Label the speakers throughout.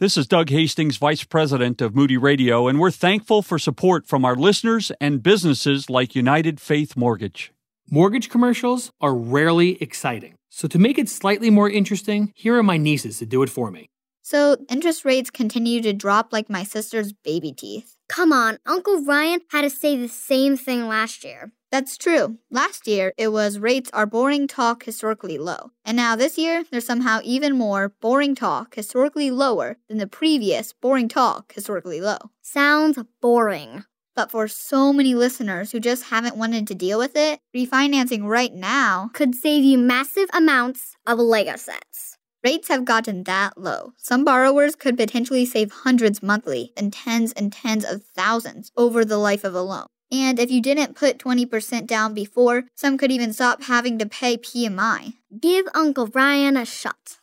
Speaker 1: This is Doug Hastings, Vice President of Moody Radio, and we're thankful for support from our listeners and businesses like United Faith Mortgage.
Speaker 2: Mortgage commercials are rarely exciting. So, to make it slightly more interesting, here are my nieces to do it for me.
Speaker 3: So, interest rates continue to drop like my sister's baby teeth.
Speaker 4: Come on, Uncle Ryan had to say the same thing last year.
Speaker 3: That's true. Last year, it was rates are boring talk historically low. And now this year, there's somehow even more boring talk historically lower than the previous boring talk historically low.
Speaker 4: Sounds boring.
Speaker 3: But for so many listeners who just haven't wanted to deal with it, refinancing right now
Speaker 4: could save you massive amounts of Lego sets.
Speaker 3: Rates have gotten that low. Some borrowers could potentially save hundreds monthly and tens and tens of thousands over the life of a loan. And if you didn't put 20% down before, some could even stop having to pay PMI.
Speaker 4: Give Uncle Ryan a shot.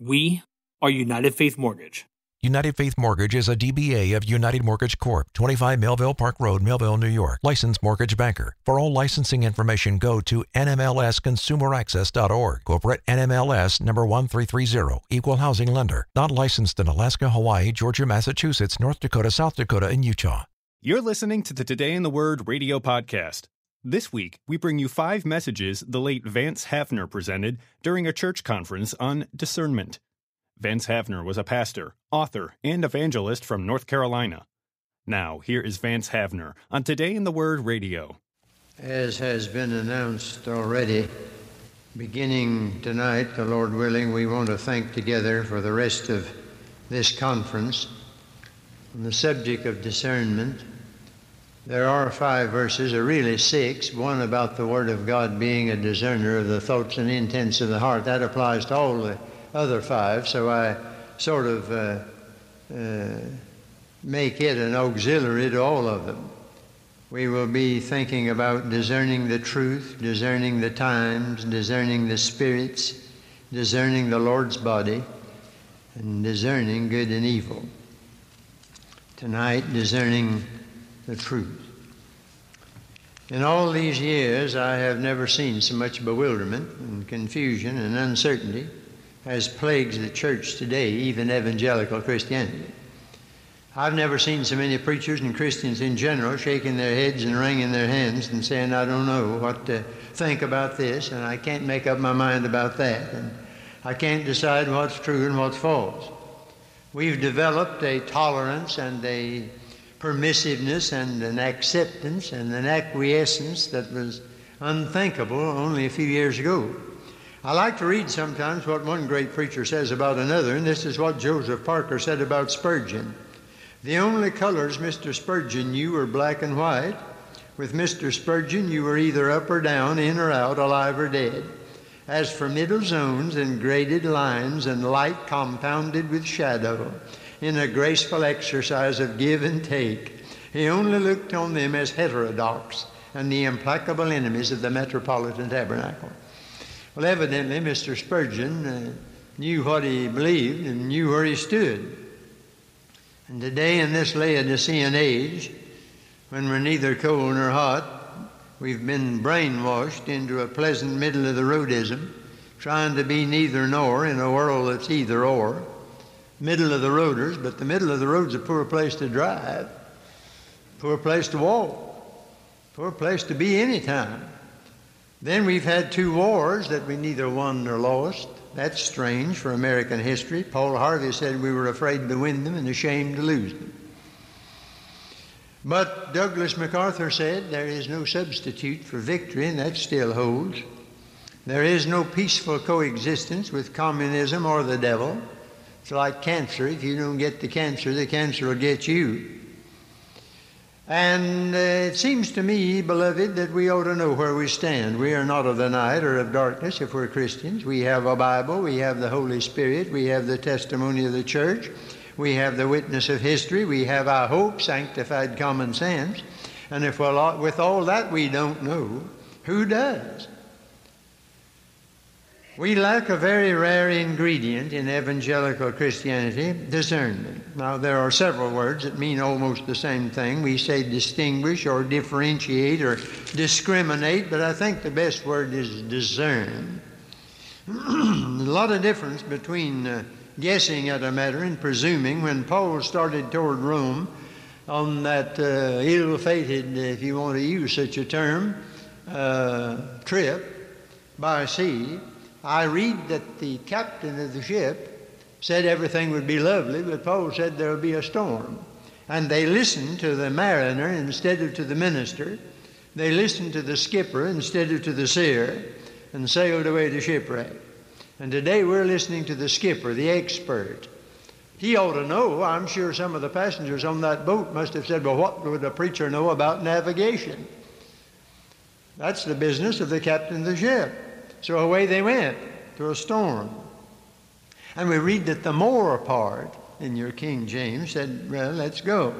Speaker 2: We are United Faith Mortgage.
Speaker 5: United Faith Mortgage is a DBA of United Mortgage Corp., 25 Melville Park Road, Melville, New York. Licensed mortgage banker. For all licensing information, go to nmlsconsumeraccess.org. Corporate NMLS number 1330. Equal housing lender. Not licensed in Alaska, Hawaii, Georgia, Massachusetts, North Dakota, South Dakota, and Utah.
Speaker 6: You're listening to the Today in the Word radio podcast. This week, we bring you five messages the late Vance Havner presented during a church conference on discernment. Vance Havner was a pastor, author, and evangelist from North Carolina. Now, here is Vance Havner on Today in the Word radio.
Speaker 7: As has been announced already, beginning tonight, the Lord willing, we want to thank together for the rest of this conference on the subject of discernment. There are five verses, or really six, one about the Word of God being a discerner of the thoughts and intents of the heart. That applies to all the other five, so I sort of uh, uh, make it an auxiliary to all of them. We will be thinking about discerning the truth, discerning the times, discerning the spirits, discerning the Lord's body, and discerning good and evil. Tonight, discerning the truth. In all these years, I have never seen so much bewilderment and confusion and uncertainty as plagues the church today, even evangelical Christianity. I've never seen so many preachers and Christians in general shaking their heads and wringing their hands and saying, I don't know what to think about this, and I can't make up my mind about that, and I can't decide what's true and what's false. We've developed a tolerance and a permissiveness and an acceptance and an acquiescence that was unthinkable only a few years ago. I like to read sometimes what one great preacher says about another, and this is what Joseph Parker said about Spurgeon. The only colors Mr. Spurgeon knew were black and white. With Mr. Spurgeon, you were either up or down, in or out, alive or dead. As for middle zones and graded lines and light compounded with shadow, in a graceful exercise of give and take, he only looked on them as heterodox and the implacable enemies of the metropolitan tabernacle. Well, evidently, Mr. Spurgeon uh, knew what he believed and knew where he stood. And today, in this Laodicean age, when we're neither cold nor hot, we've been brainwashed into a pleasant middle of the roadism, trying to be neither nor in a world that's either or. Middle of the roaders, but the middle of the road's a poor place to drive, poor place to walk, poor place to be any time. Then we've had two wars that we neither won nor lost. That's strange for American history. Paul Harvey said we were afraid to win them and ashamed to lose them. But Douglas MacArthur said there is no substitute for victory, and that still holds. There is no peaceful coexistence with communism or the devil. It's like cancer. If you don't get the cancer, the cancer will get you. And uh, it seems to me, beloved, that we ought to know where we stand. We are not of the night or of darkness if we're Christians. We have a Bible, we have the Holy Spirit, we have the testimony of the church, we have the witness of history, we have our hope, sanctified common sense. And if with all that we don't know, who does? We lack a very rare ingredient in evangelical Christianity discernment. Now, there are several words that mean almost the same thing. We say distinguish or differentiate or discriminate, but I think the best word is discern. a lot of difference between uh, guessing at a matter and presuming when Paul started toward Rome on that uh, ill fated, if you want to use such a term, uh, trip by sea. I read that the captain of the ship said everything would be lovely, but Paul said there would be a storm. And they listened to the mariner instead of to the minister. They listened to the skipper instead of to the seer and sailed away to shipwreck. And today we're listening to the skipper, the expert. He ought to know. I'm sure some of the passengers on that boat must have said, Well, what would a preacher know about navigation? That's the business of the captain of the ship. So away they went through a storm. And we read that the more part in your King James said, Well, let's go.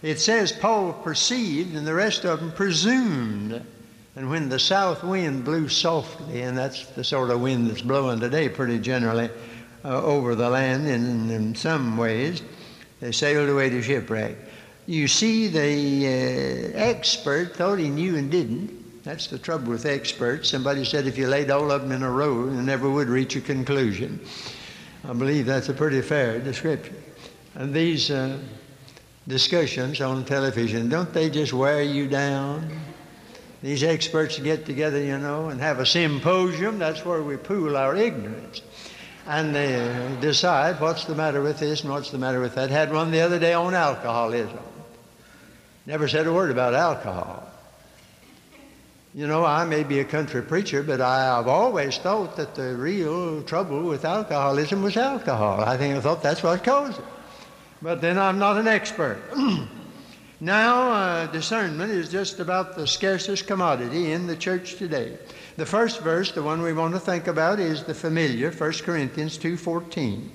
Speaker 7: It says Paul perceived, and the rest of them presumed. And when the south wind blew softly, and that's the sort of wind that's blowing today pretty generally uh, over the land in, in some ways, they sailed away to shipwreck. You see, the uh, expert thought he knew and didn't. That's the trouble with experts. Somebody said if you laid all of them in a row, you never would reach a conclusion. I believe that's a pretty fair description. And these uh, discussions on television, don't they just wear you down? These experts get together, you know, and have a symposium. That's where we pool our ignorance. And they decide what's the matter with this and what's the matter with that. Had one the other day on alcoholism. Never said a word about alcohol. You know, I may be a country preacher, but I, have always thought that the real trouble with alcoholism was alcohol. I think I thought that's what caused it. But then I'm not an expert. now, uh, discernment is just about the scarcest commodity in the church today. The first verse, the one we want to think about, is the familiar 1 Corinthians 2:14.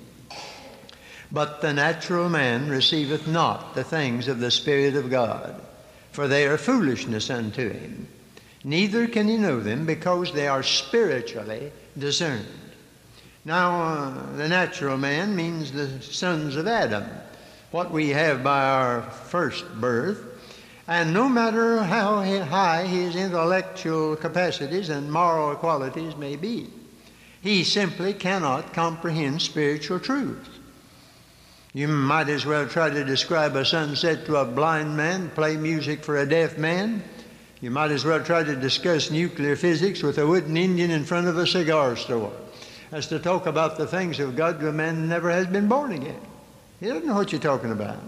Speaker 7: But the natural man receiveth not the things of the Spirit of God, for they are foolishness unto him Neither can he know them because they are spiritually discerned. Now, uh, the natural man means the sons of Adam, what we have by our first birth. And no matter how high his intellectual capacities and moral qualities may be, he simply cannot comprehend spiritual truth. You might as well try to describe a sunset to a blind man, play music for a deaf man, you might as well try to discuss nuclear physics with a wooden Indian in front of a cigar store as to talk about the things of God to a man who never has been born again. He doesn't know what you're talking about.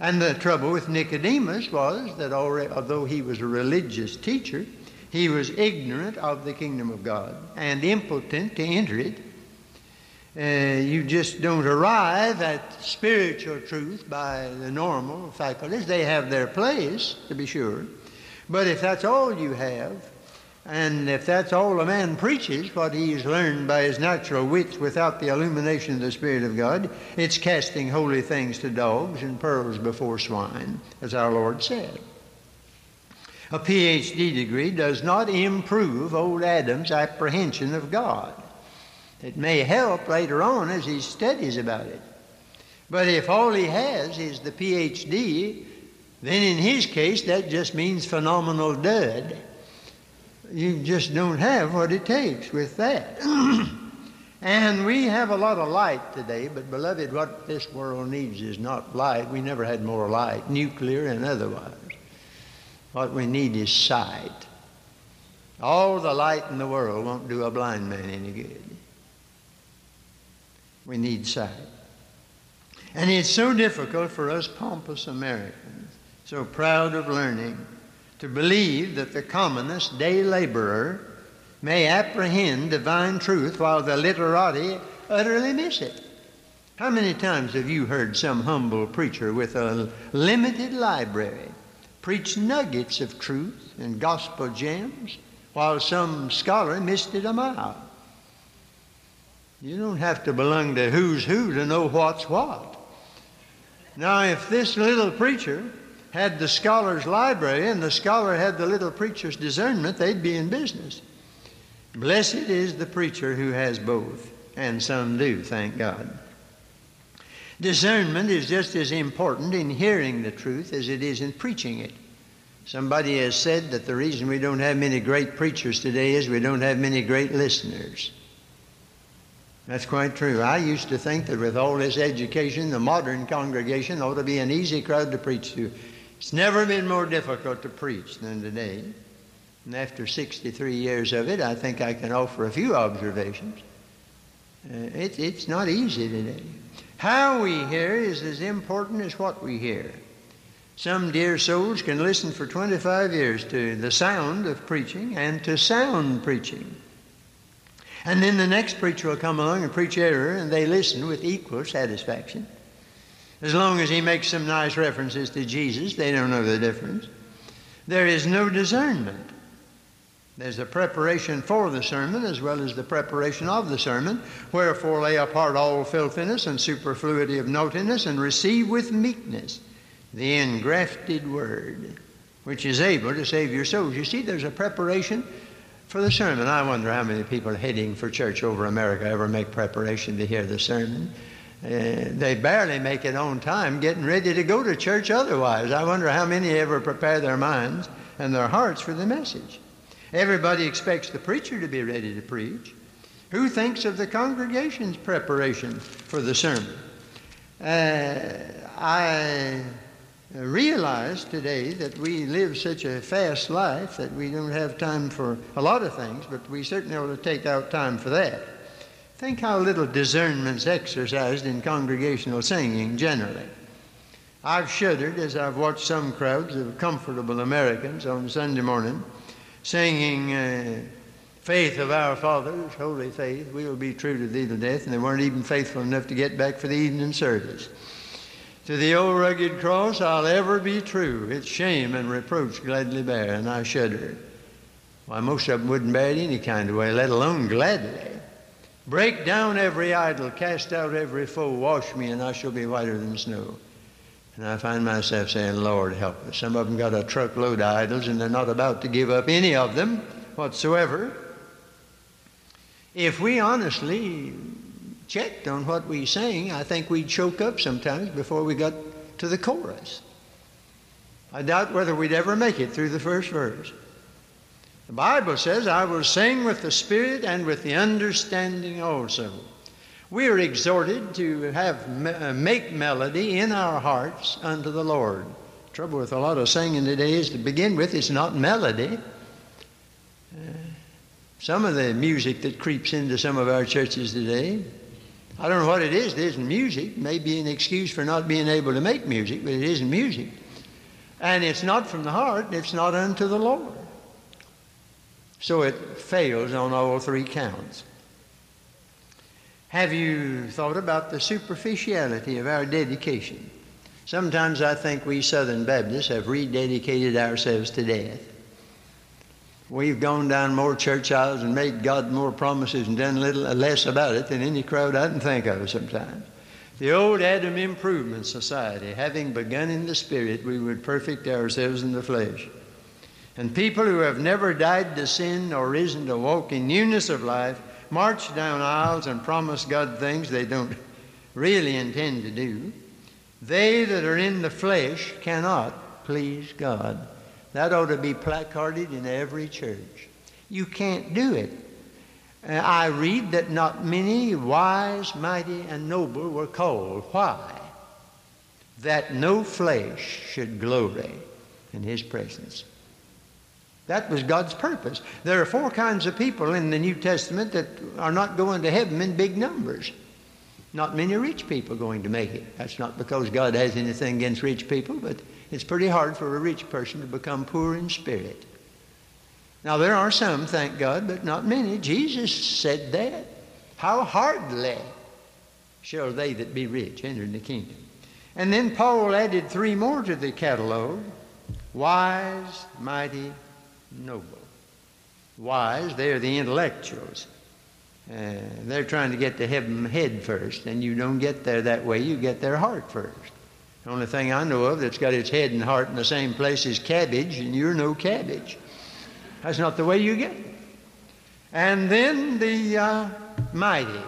Speaker 7: And the trouble with Nicodemus was that already, although he was a religious teacher, he was ignorant of the kingdom of God and impotent to enter it. Uh, you just don't arrive at spiritual truth by the normal faculties. They have their place, to be sure. But if that's all you have, and if that's all a man preaches, what he has learned by his natural wits without the illumination of the Spirit of God, it's casting holy things to dogs and pearls before swine, as our Lord said. A PhD degree does not improve old Adam's apprehension of God. It may help later on as he studies about it. But if all he has is the PhD, then in his case, that just means phenomenal dud. You just don't have what it takes with that. and we have a lot of light today, but beloved, what this world needs is not light. We never had more light, nuclear and otherwise. What we need is sight. All the light in the world won't do a blind man any good. We need sight. And it's so difficult for us pompous Americans so proud of learning, to believe that the commonest day laborer may apprehend divine truth while the literati utterly miss it. How many times have you heard some humble preacher with a limited library preach nuggets of truth and gospel gems while some scholar missed it a mile? You don't have to belong to who's who to know what's what. Now, if this little preacher had the scholar's library and the scholar had the little preacher's discernment, they'd be in business. Blessed is the preacher who has both, and some do, thank God. Discernment is just as important in hearing the truth as it is in preaching it. Somebody has said that the reason we don't have many great preachers today is we don't have many great listeners. That's quite true. I used to think that with all this education, the modern congregation ought to be an easy crowd to preach to. It's never been more difficult to preach than today. And after 63 years of it, I think I can offer a few observations. Uh, it, it's not easy today. How we hear is as important as what we hear. Some dear souls can listen for 25 years to the sound of preaching and to sound preaching. And then the next preacher will come along and preach error, and they listen with equal satisfaction. As long as he makes some nice references to Jesus, they don't know the difference. There is no discernment. There's a preparation for the sermon as well as the preparation of the sermon. Wherefore lay apart all filthiness and superfluity of naughtiness, and receive with meekness the engrafted word, which is able to save your souls. You see, there's a preparation for the sermon. I wonder how many people heading for church over America ever make preparation to hear the sermon. Uh, they barely make it on time, getting ready to go to church otherwise. I wonder how many ever prepare their minds and their hearts for the message. Everybody expects the preacher to be ready to preach. Who thinks of the congregation's preparation for the sermon? Uh, I realize today that we live such a fast life that we don't have time for a lot of things, but we certainly ought to take out time for that. Think how little discernment's exercised in congregational singing generally. I've shuddered as I've watched some crowds of comfortable Americans on Sunday morning singing uh, Faith of Our Fathers, Holy Faith, we will be true to thee to death, and they weren't even faithful enough to get back for the evening service. To the old rugged cross I'll ever be true. Its shame and reproach gladly bear, and I shudder. Why, most of them wouldn't bear it any kind of way, let alone gladly. Break down every idol, cast out every foe, wash me, and I shall be whiter than snow. And I find myself saying, Lord, help us. Some of them got a truckload of idols, and they're not about to give up any of them whatsoever. If we honestly checked on what we sang, I think we'd choke up sometimes before we got to the chorus. I doubt whether we'd ever make it through the first verse. The Bible says, I will sing with the Spirit and with the understanding also. We are exhorted to have uh, make melody in our hearts unto the Lord. Trouble with a lot of singing today is to begin with, it's not melody. Uh, some of the music that creeps into some of our churches today I don't know what it is. It isn't music. It may be an excuse for not being able to make music, but it isn't music. And it's not from the heart, it's not unto the Lord. So it fails on all three counts. Have you thought about the superficiality of our dedication? Sometimes I think we Southern Baptists have rededicated ourselves to death. We've gone down more church aisles and made God more promises and done little less about it than any crowd I can think of sometimes. The old Adam Improvement Society, having begun in the spirit, we would perfect ourselves in the flesh. And people who have never died to sin or risen to walk in newness of life march down aisles and promise God things they don't really intend to do. They that are in the flesh cannot please God. That ought to be placarded in every church. You can't do it. Uh, I read that not many wise, mighty, and noble were called. Why? That no flesh should glory in his presence. That was God's purpose. There are four kinds of people in the New Testament that are not going to heaven in big numbers. Not many rich people going to make it. That's not because God has anything against rich people, but it's pretty hard for a rich person to become poor in spirit. Now, there are some, thank God, but not many. Jesus said that. How hardly shall they that be rich enter the kingdom. And then Paul added three more to the catalog wise, mighty, noble. Wise, they're the intellectuals. Uh, they're trying to get to heaven head first, and you don't get there that way. You get there heart first. The only thing I know of that's got its head and heart in the same place is cabbage, and you're no cabbage. That's not the way you get it. And then the uh, mighty.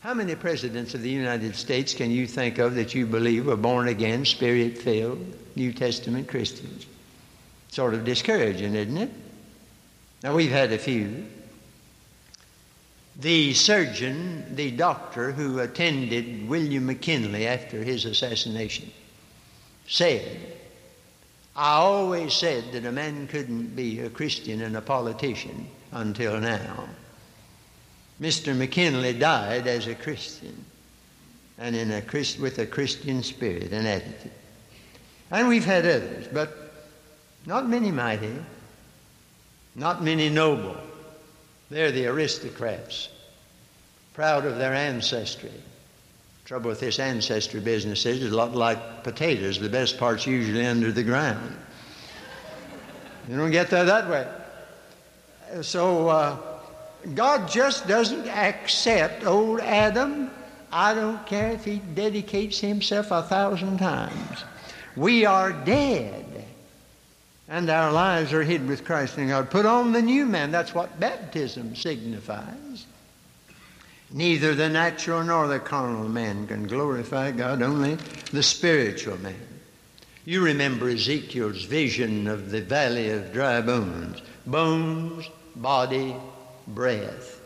Speaker 7: How many presidents of the United States can you think of that you believe were born again, spirit filled, New Testament Christians? Sort of discouraging, isn't it? Now, we've had a few. The surgeon, the doctor who attended William McKinley after his assassination, said, I always said that a man couldn't be a Christian and a politician until now. Mr. McKinley died as a Christian and in a with a Christian spirit and attitude. And we've had others, but not many mighty, not many noble. They're the aristocrats, proud of their ancestry. Trouble with this ancestry business is it's a lot like potatoes. The best part's usually under the ground. You don't get there that way. So uh, God just doesn't accept old Adam. I don't care if he dedicates himself a thousand times. We are dead and our lives are hid with Christ in God. Put on the new man. That's what baptism signifies. Neither the natural nor the carnal man can glorify God, only the spiritual man. You remember Ezekiel's vision of the valley of dry bones bones, body, breath.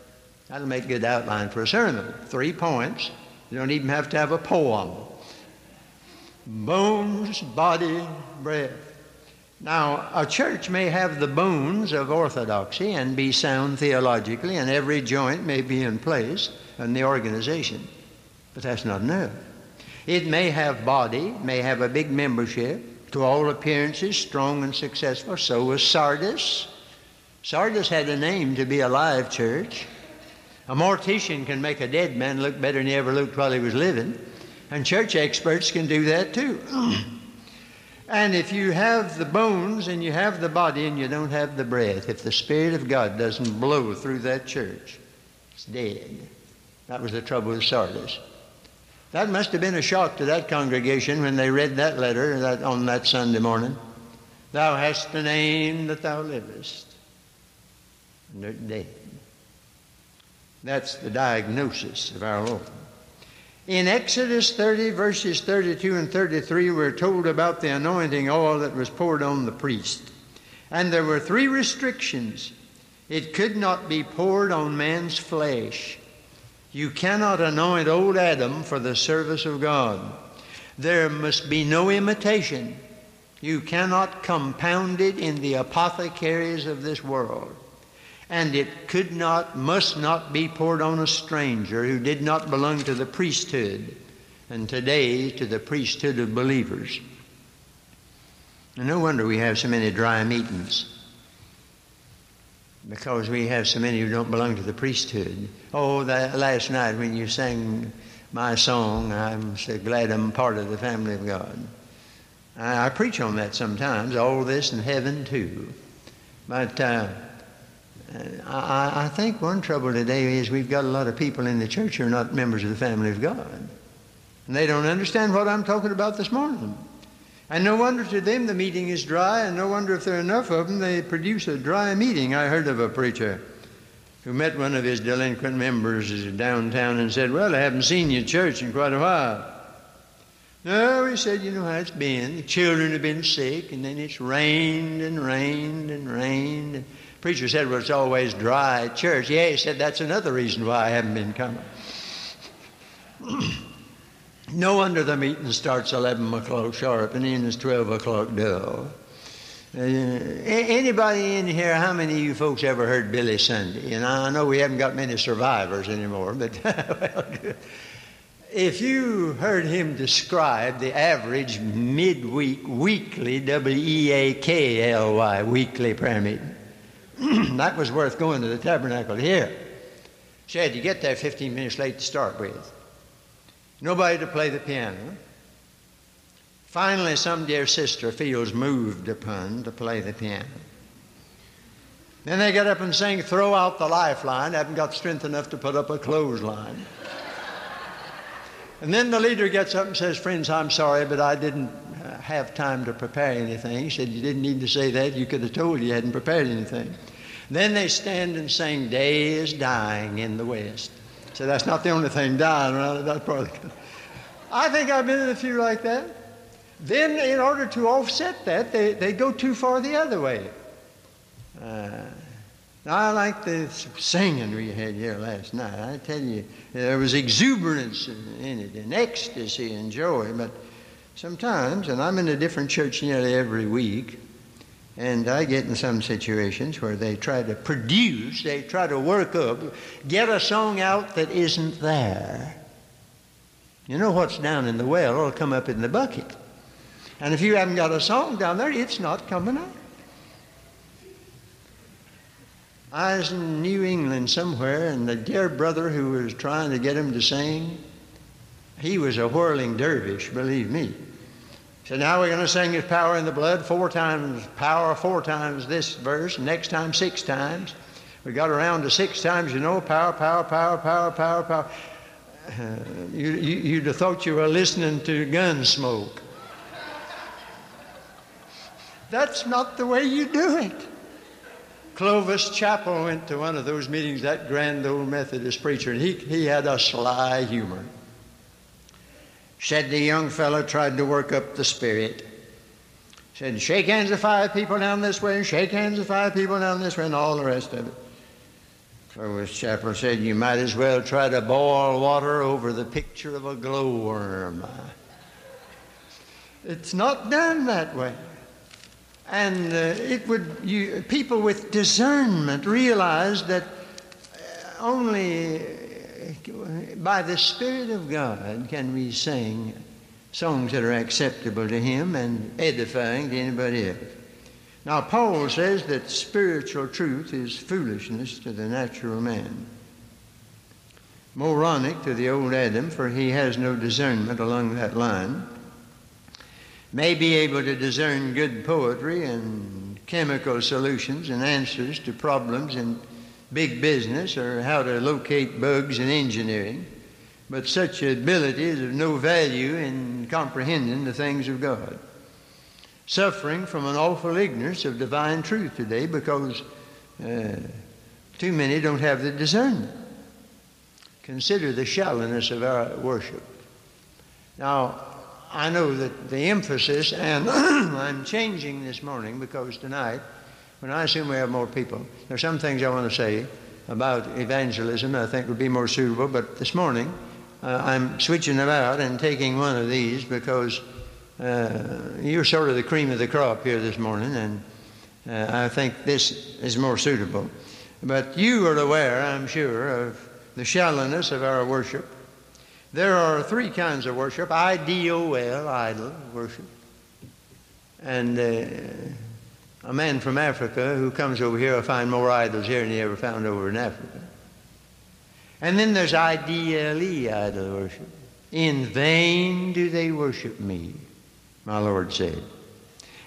Speaker 7: That'll make a good outline for a sermon. Three points. You don't even have to have a poem. Bones, body, breath. Now, a church may have the bones of orthodoxy and be sound theologically, and every joint may be in place in the organization, but that's not enough. It may have body, may have a big membership, to all appearances strong and successful. So was Sardis. Sardis had a name to be a live church. A mortician can make a dead man look better than he ever looked while he was living, and church experts can do that too. And if you have the bones and you have the body and you don't have the breath, if the Spirit of God doesn't blow through that church, it's dead. That was the trouble with Sardis. That must have been a shock to that congregation when they read that letter that, on that Sunday morning. Thou hast a name that thou livest, and they're dead. That's the diagnosis of our Lord. In Exodus 30, verses 32 and 33, we're told about the anointing oil that was poured on the priest. And there were three restrictions it could not be poured on man's flesh. You cannot anoint old Adam for the service of God. There must be no imitation. You cannot compound it in the apothecaries of this world and it could not, must not be poured on a stranger who did not belong to the priesthood, and today to the priesthood of believers. And no wonder we have so many dry meetings. Because we have so many who don't belong to the priesthood. Oh, that last night when you sang my song, I'm so glad I'm part of the family of God. I, I preach on that sometimes, all this in heaven too. But uh, Uh, I, I think one trouble today is we've got a lot of people in the church who are not members of the family of God. And they don't understand what I'm talking about this morning. And no wonder to them the meeting is dry, and no wonder if there are enough of them, they produce a dry meeting. I heard of a preacher who met one of his delinquent members downtown and said, Well, I haven't seen your church in quite a while. No, he said, You know how it's been. The children have been sick, and then it's rained and rained and rained. Preacher said, well, it's always dry at church. Yeah, he said, that's another reason why I haven't been coming. no wonder the meeting starts 11 o'clock sharp and ends 12 o'clock dull. Uh, anybody in here, how many of you folks ever heard Billy Sunday? And I know we haven't got many survivors anymore, but well, if you heard him describe the average midweek, weekly, W E A K L Y, weekly prayer meeting, that was worth going to the tabernacle to hear. Said you get there 15 minutes late to start with. Nobody to play the piano. Finally, some dear sister feels moved upon to play the piano. Then they get up and sing, Throw out the lifeline. I haven't got strength enough to put up a clothesline. and then the leader gets up and says, Friends, I'm sorry, but I didn't have time to prepare anything. He said, You didn't need to say that. You could have told you hadn't prepared anything. Then they stand and sing, Day is dying in the West. So that's not the only thing dying around that part of the country. I think I've been in a few like that. Then, in order to offset that, they, they go too far the other way. Uh, I like the singing we had here last night. I tell you, there was exuberance in it and ecstasy and joy. But sometimes, and I'm in a different church nearly every week, and I get in some situations where they try to produce, they try to work up, get a song out that isn't there. You know what's down in the well will come up in the bucket. And if you haven't got a song down there, it's not coming out. I was in New England somewhere, and the dear brother who was trying to get him to sing, he was a whirling dervish, believe me. So now we're going to sing His power in the blood four times, power four times this verse, next time six times. We got around to six times, you know, power, power, power, power, power, power. Uh, you, you, you'd have thought you were listening to gun smoke. That's not the way you do it. Clovis Chappell went to one of those meetings, that grand old Methodist preacher, and he, he had a sly humor. Said the young fellow tried to work up the spirit. Said, shake hands with five people down this way, shake hands with five people down this way, and all the rest of it. Clovis Chappell said, you might as well try to boil water over the picture of a glowworm. It's not done that way. And uh, it would, you, people with discernment realize that uh, only by the Spirit of God can we sing songs that are acceptable to Him and edifying to anybody else. Now, Paul says that spiritual truth is foolishness to the natural man, moronic to the old Adam, for he has no discernment along that line may be able to discern good poetry and chemical solutions and answers to problems in big business or how to locate bugs in engineering, but such ability is of no value in comprehending the things of God. Suffering from an awful ignorance of divine truth today because uh, too many don't have the discernment. Consider the shallowness of our worship. Now, I know that the emphasis, and I'm changing this morning because tonight, when I assume we have more people, there are some things I want to say about evangelism I think would be more suitable, but this morning uh, I'm switching about and taking one of these because uh, you're sort of the cream of the crop here this morning, and uh, I think this is more suitable. But you are aware, I'm sure, of the shallowness of our worship there are three kinds of worship I-D-O-L, idol worship. And uh, a man from Africa who comes over here will find more idols here than he ever found over in Africa. And then there's I-D-L-E, idol worship. In vain do they worship me, my Lord said.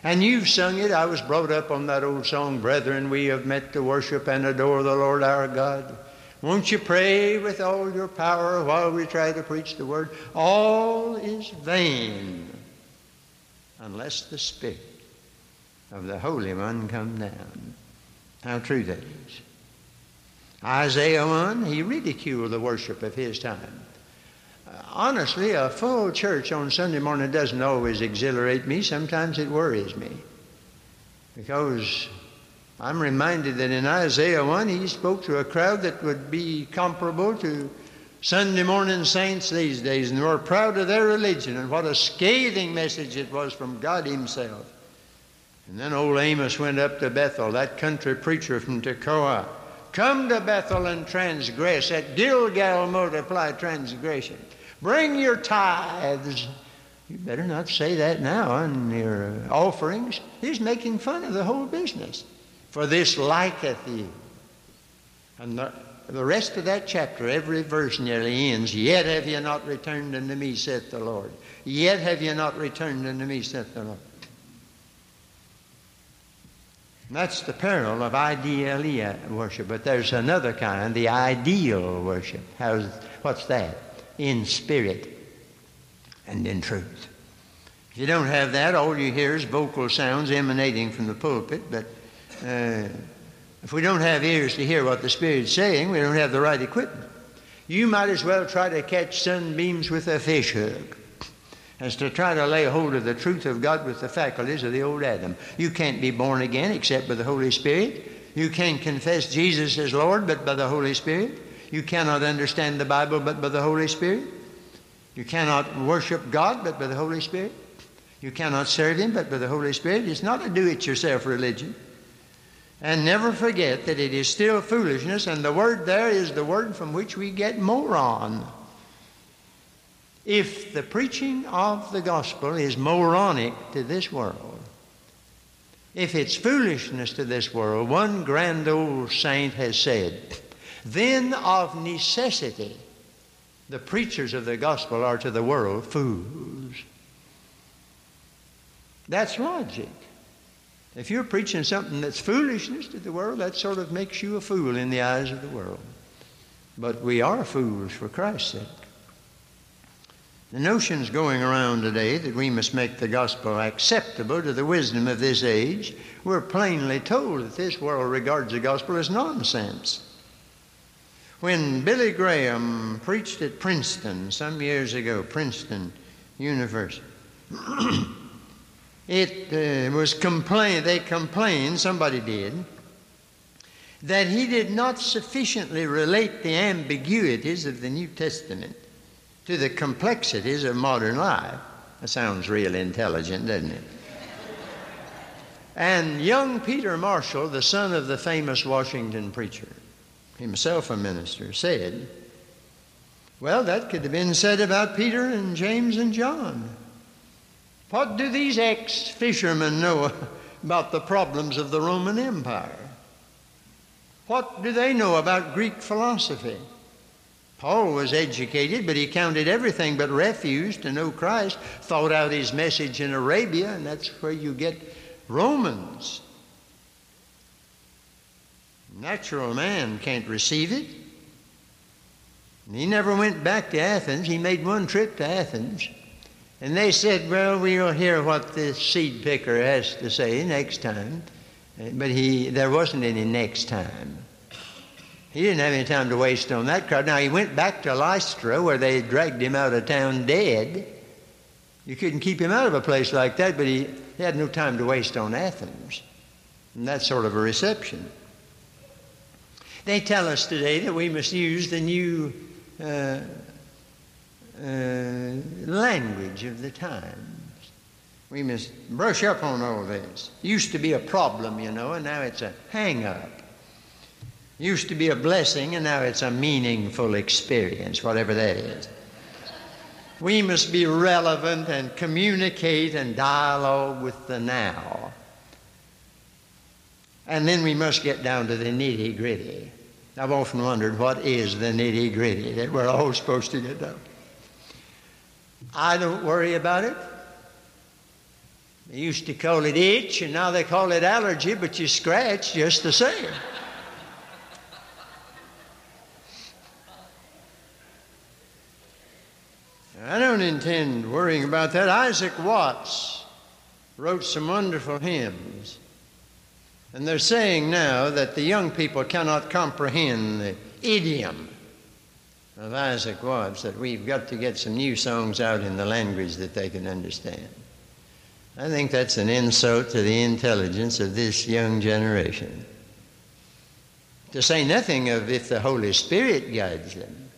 Speaker 7: And you've sung it. I was brought up on that old song, Brethren, we have met to worship and adore the Lord our God. Won't you pray with all your power while we try to preach the word? All is vain unless the Spirit of the Holy One come down. How true that is. Isaiah 1, he ridiculed the worship of his time. Uh, honestly, a full church on Sunday morning doesn't always exhilarate me. Sometimes it worries me. Because I'm reminded that in Isaiah 1, he spoke to a crowd that would be comparable to Sunday morning saints these days, and were proud of their religion, and what a scathing message it was from God Himself. And then old Amos went up to Bethel, that country preacher from Tekoa. Come to Bethel and transgress. At Gilgal multiply transgression. Bring your tithes. You better not say that now on your offerings. He's making fun of the whole business for this liketh you. And the, the rest of that chapter, every verse nearly ends, Yet have you not returned unto me, saith the Lord. Yet have you not returned unto me, saith the Lord. And that's the peril of IDLE worship. But there's another kind, the ideal worship. How's, what's that? In spirit and in truth. If you don't have that, all you hear is vocal sounds emanating from the pulpit, but uh, if we don't have ears to hear what the Spirit's saying, we don't have the right equipment. You might as well try to catch sunbeams with a fish as to try to lay hold of the truth of God with the faculties of the old Adam. You can't be born again except by the Holy Spirit. You can't confess Jesus as Lord but by the Holy Spirit. You cannot understand the Bible but by the Holy Spirit. You cannot worship God but by the Holy Spirit. You cannot serve Him but by the Holy Spirit. It's not a do it yourself religion. And never forget that it is still foolishness, and the word there is the word from which we get moron. If the preaching of the gospel is moronic to this world, if it's foolishness to this world, one grand old saint has said, then of necessity the preachers of the gospel are to the world fools. That's logic. If you're preaching something that's foolishness to the world, that sort of makes you a fool in the eyes of the world. But we are fools for Christ's sake. The notions going around today that we must make the gospel acceptable to the wisdom of this age, we're plainly told that this world regards the gospel as nonsense. When Billy Graham preached at Princeton some years ago, Princeton University, it uh, was complained, they complained, somebody did, that he did not sufficiently relate the ambiguities of the New Testament to the complexities of modern life. That sounds real intelligent, doesn't it? and young Peter Marshall, the son of the famous Washington preacher, himself a minister, said, Well, that could have been said about Peter and James and John. What do these ex fishermen know about the problems of the Roman Empire? What do they know about Greek philosophy? Paul was educated, but he counted everything but refuse to know Christ, thought out his message in Arabia, and that's where you get Romans. Natural man can't receive it. And he never went back to Athens. He made one trip to Athens. And they said, Well, we'll hear what the seed picker has to say next time. Uh, but he, there wasn't any next time. He didn't have any time to waste on that crowd. Now, he went back to Lystra where they dragged him out of town dead. You couldn't keep him out of a place like that, but he, he had no time to waste on Athens. And that sort of a reception. They tell us today that we must use the new uh, uh, language of the times. We must brush up on all this. Used to be a problem, you know, and now it's a hang up. Used to be a blessing, and now it's a meaningful experience, whatever that is. We must be relevant and communicate and dialogue with the now. And then we must get down to the nitty gritty. I've often wondered what is the nitty gritty that we're all supposed to get down. I don't worry about it. They used to call it itch, and now they call it allergy, but you scratch just the same. I don't intend worrying about that. Isaac Watts wrote some wonderful hymns. And they're saying now that the young people cannot comprehend the idiom of Isaac Watts that we've got to get some new songs out in the language that they can understand. I think that's an insult to the intelligence of this young generation. To say nothing of if the Holy Spirit guides them.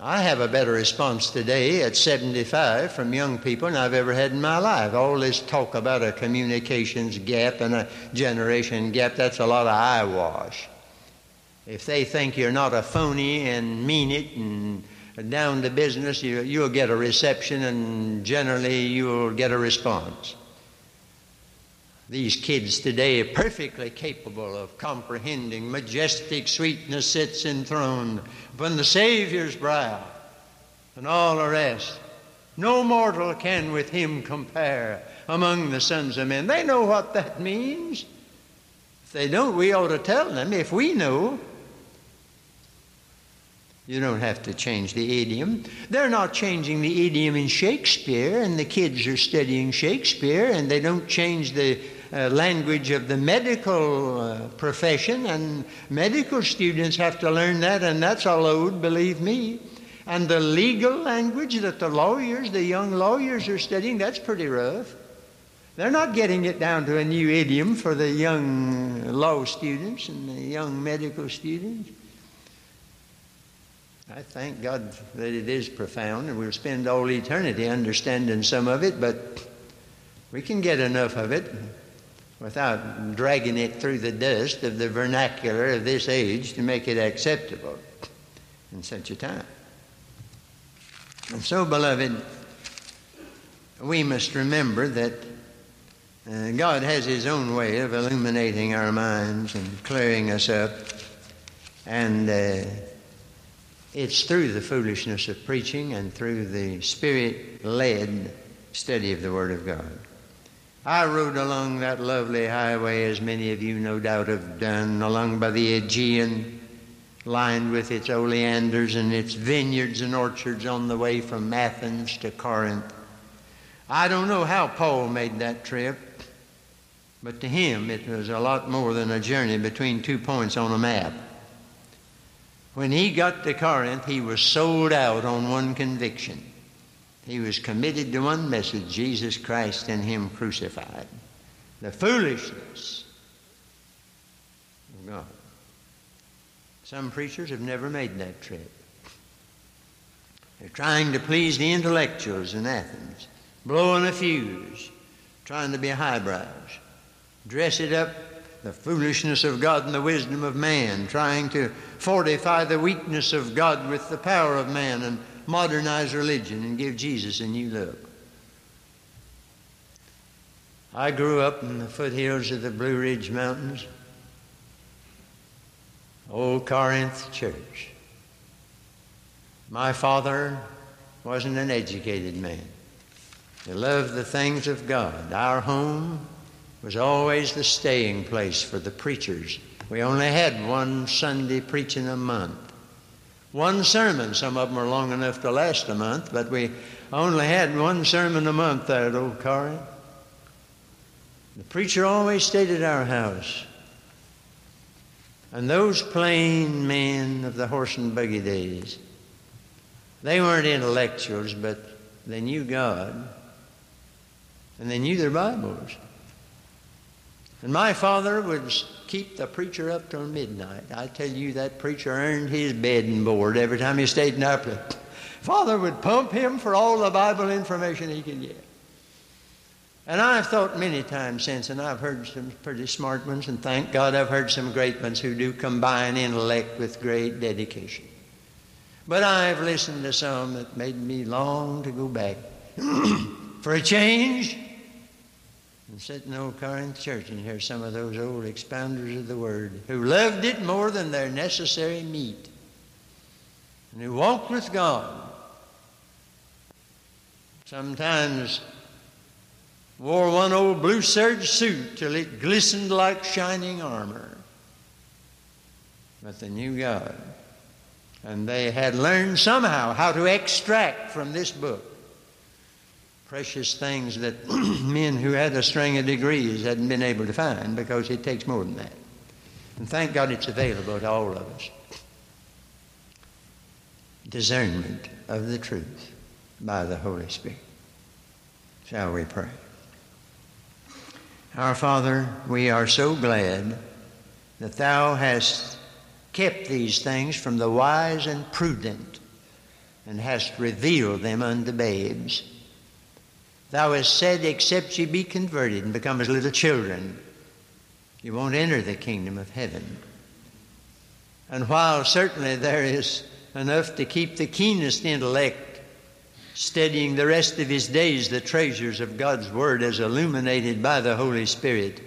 Speaker 7: I have a better response today at 75 from young people than I've ever had in my life. All this talk about a communications gap and a generation gap, that's a lot of eyewash. If they think you're not a phony and mean it and down to business, you, you'll get a reception and generally you'll get a response. These kids today are perfectly capable of comprehending majestic sweetness sits enthroned upon the Savior's brow and all the rest. No mortal can with him compare among the sons of men. They know what that means. If they don't, we ought to tell them. If we know, you don't have to change the idiom. They're not changing the idiom in Shakespeare, and the kids are studying Shakespeare, and they don't change the uh, language of the medical uh, profession, and medical students have to learn that, and that's a load, believe me. And the legal language that the lawyers, the young lawyers are studying, that's pretty rough. They're not getting it down to a new idiom for the young law students and the young medical students. I thank God that it is profound, and we'll spend all eternity understanding some of it, but we can get enough of it without dragging it through the dust of the vernacular of this age to make it acceptable in such a time. And so, beloved, we must remember that uh, God has His own way of illuminating our minds and clearing us up. And uh, it's through the foolishness of preaching and through the spirit led study of the Word of God. I rode along that lovely highway, as many of you no doubt have done, along by the Aegean, lined with its oleanders and its vineyards and orchards on the way from Athens to Corinth. I don't know how Paul made that trip, but to him it was a lot more than a journey between two points on a map. When he got to Corinth, he was sold out on one conviction. He was committed to one message Jesus Christ and Him crucified. The foolishness of God. Some preachers have never made that trip. They're trying to please the intellectuals in Athens, blowing a fuse, trying to be highbrows, dress it up the foolishness of God and the wisdom of man, trying to fortify the weakness of God with the power of man and modernize religion and give Jesus a new look. I grew up in the foothills of the Blue Ridge Mountains, Old Corinth Church. My father wasn't an educated man. He loved the things of God. Our home was always the staying place for the preachers. We only had one Sunday preaching a month. One sermon, some of them are long enough to last a month, but we only had one sermon a month there at Old Corinth. The preacher always stayed at our house. And those plain men of the horse and buggy days, they weren't intellectuals, but they knew God and they knew their Bibles. And my father would keep the preacher up till midnight. I tell you, that preacher earned his bed and board every time he stayed in our place. Father would pump him for all the Bible information he could get. And I've thought many times since, and I've heard some pretty smart ones, and thank God I've heard some great ones who do combine intellect with great dedication. But I've listened to some that made me long to go back. for a change, and sit in Old Corinth Church and hear some of those old expounders of the Word who loved it more than their necessary meat and who walked with God. Sometimes wore one old blue serge suit till it glistened like shining armor. But they knew God. And they had learned somehow how to extract from this book precious things that men who had a string of degrees hadn't been able to find because it takes more than that. And thank God it's available to all of us. Discernment of the truth by the Holy Spirit. Shall we pray? Our Father, we are so glad that Thou hast kept these things from the wise and prudent and hast revealed them unto babes. Thou hast said, Except ye be converted and become as little children, you won't enter the kingdom of heaven. And while certainly there is enough to keep the keenest intellect studying the rest of his days the treasures of God's Word as illuminated by the Holy Spirit,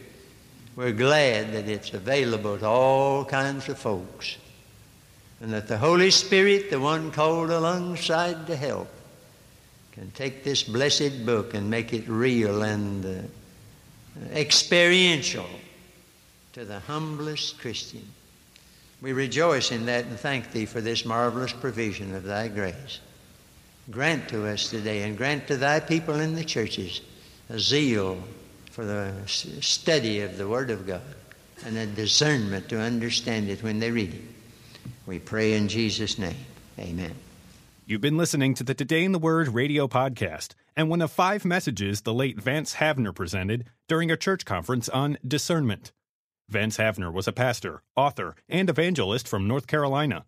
Speaker 7: we're glad that it's available to all kinds of folks. And that the Holy Spirit, the one called alongside to help, can take this blessed book and make it real and uh, experiential to the humblest Christian. We rejoice in that and thank Thee for this marvelous provision of Thy grace. Grant to us today and grant to Thy people in the churches a zeal for the study of the Word of God and a discernment to understand it when they read it. We pray in Jesus' name. Amen.
Speaker 6: You've been listening to the Today in the Word radio podcast. and one of five messages the late Vance Havner presented during a church conference on discernment. Vance Havner was a pastor, author, and evangelist from North Carolina.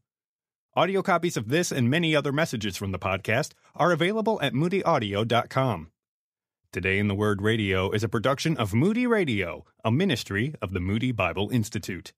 Speaker 6: Audio copies of this and many other messages from the podcast are available at moodyaudio.com. Today in the Word Radio is a production of Moody Radio, a ministry of the Moody Bible Institute.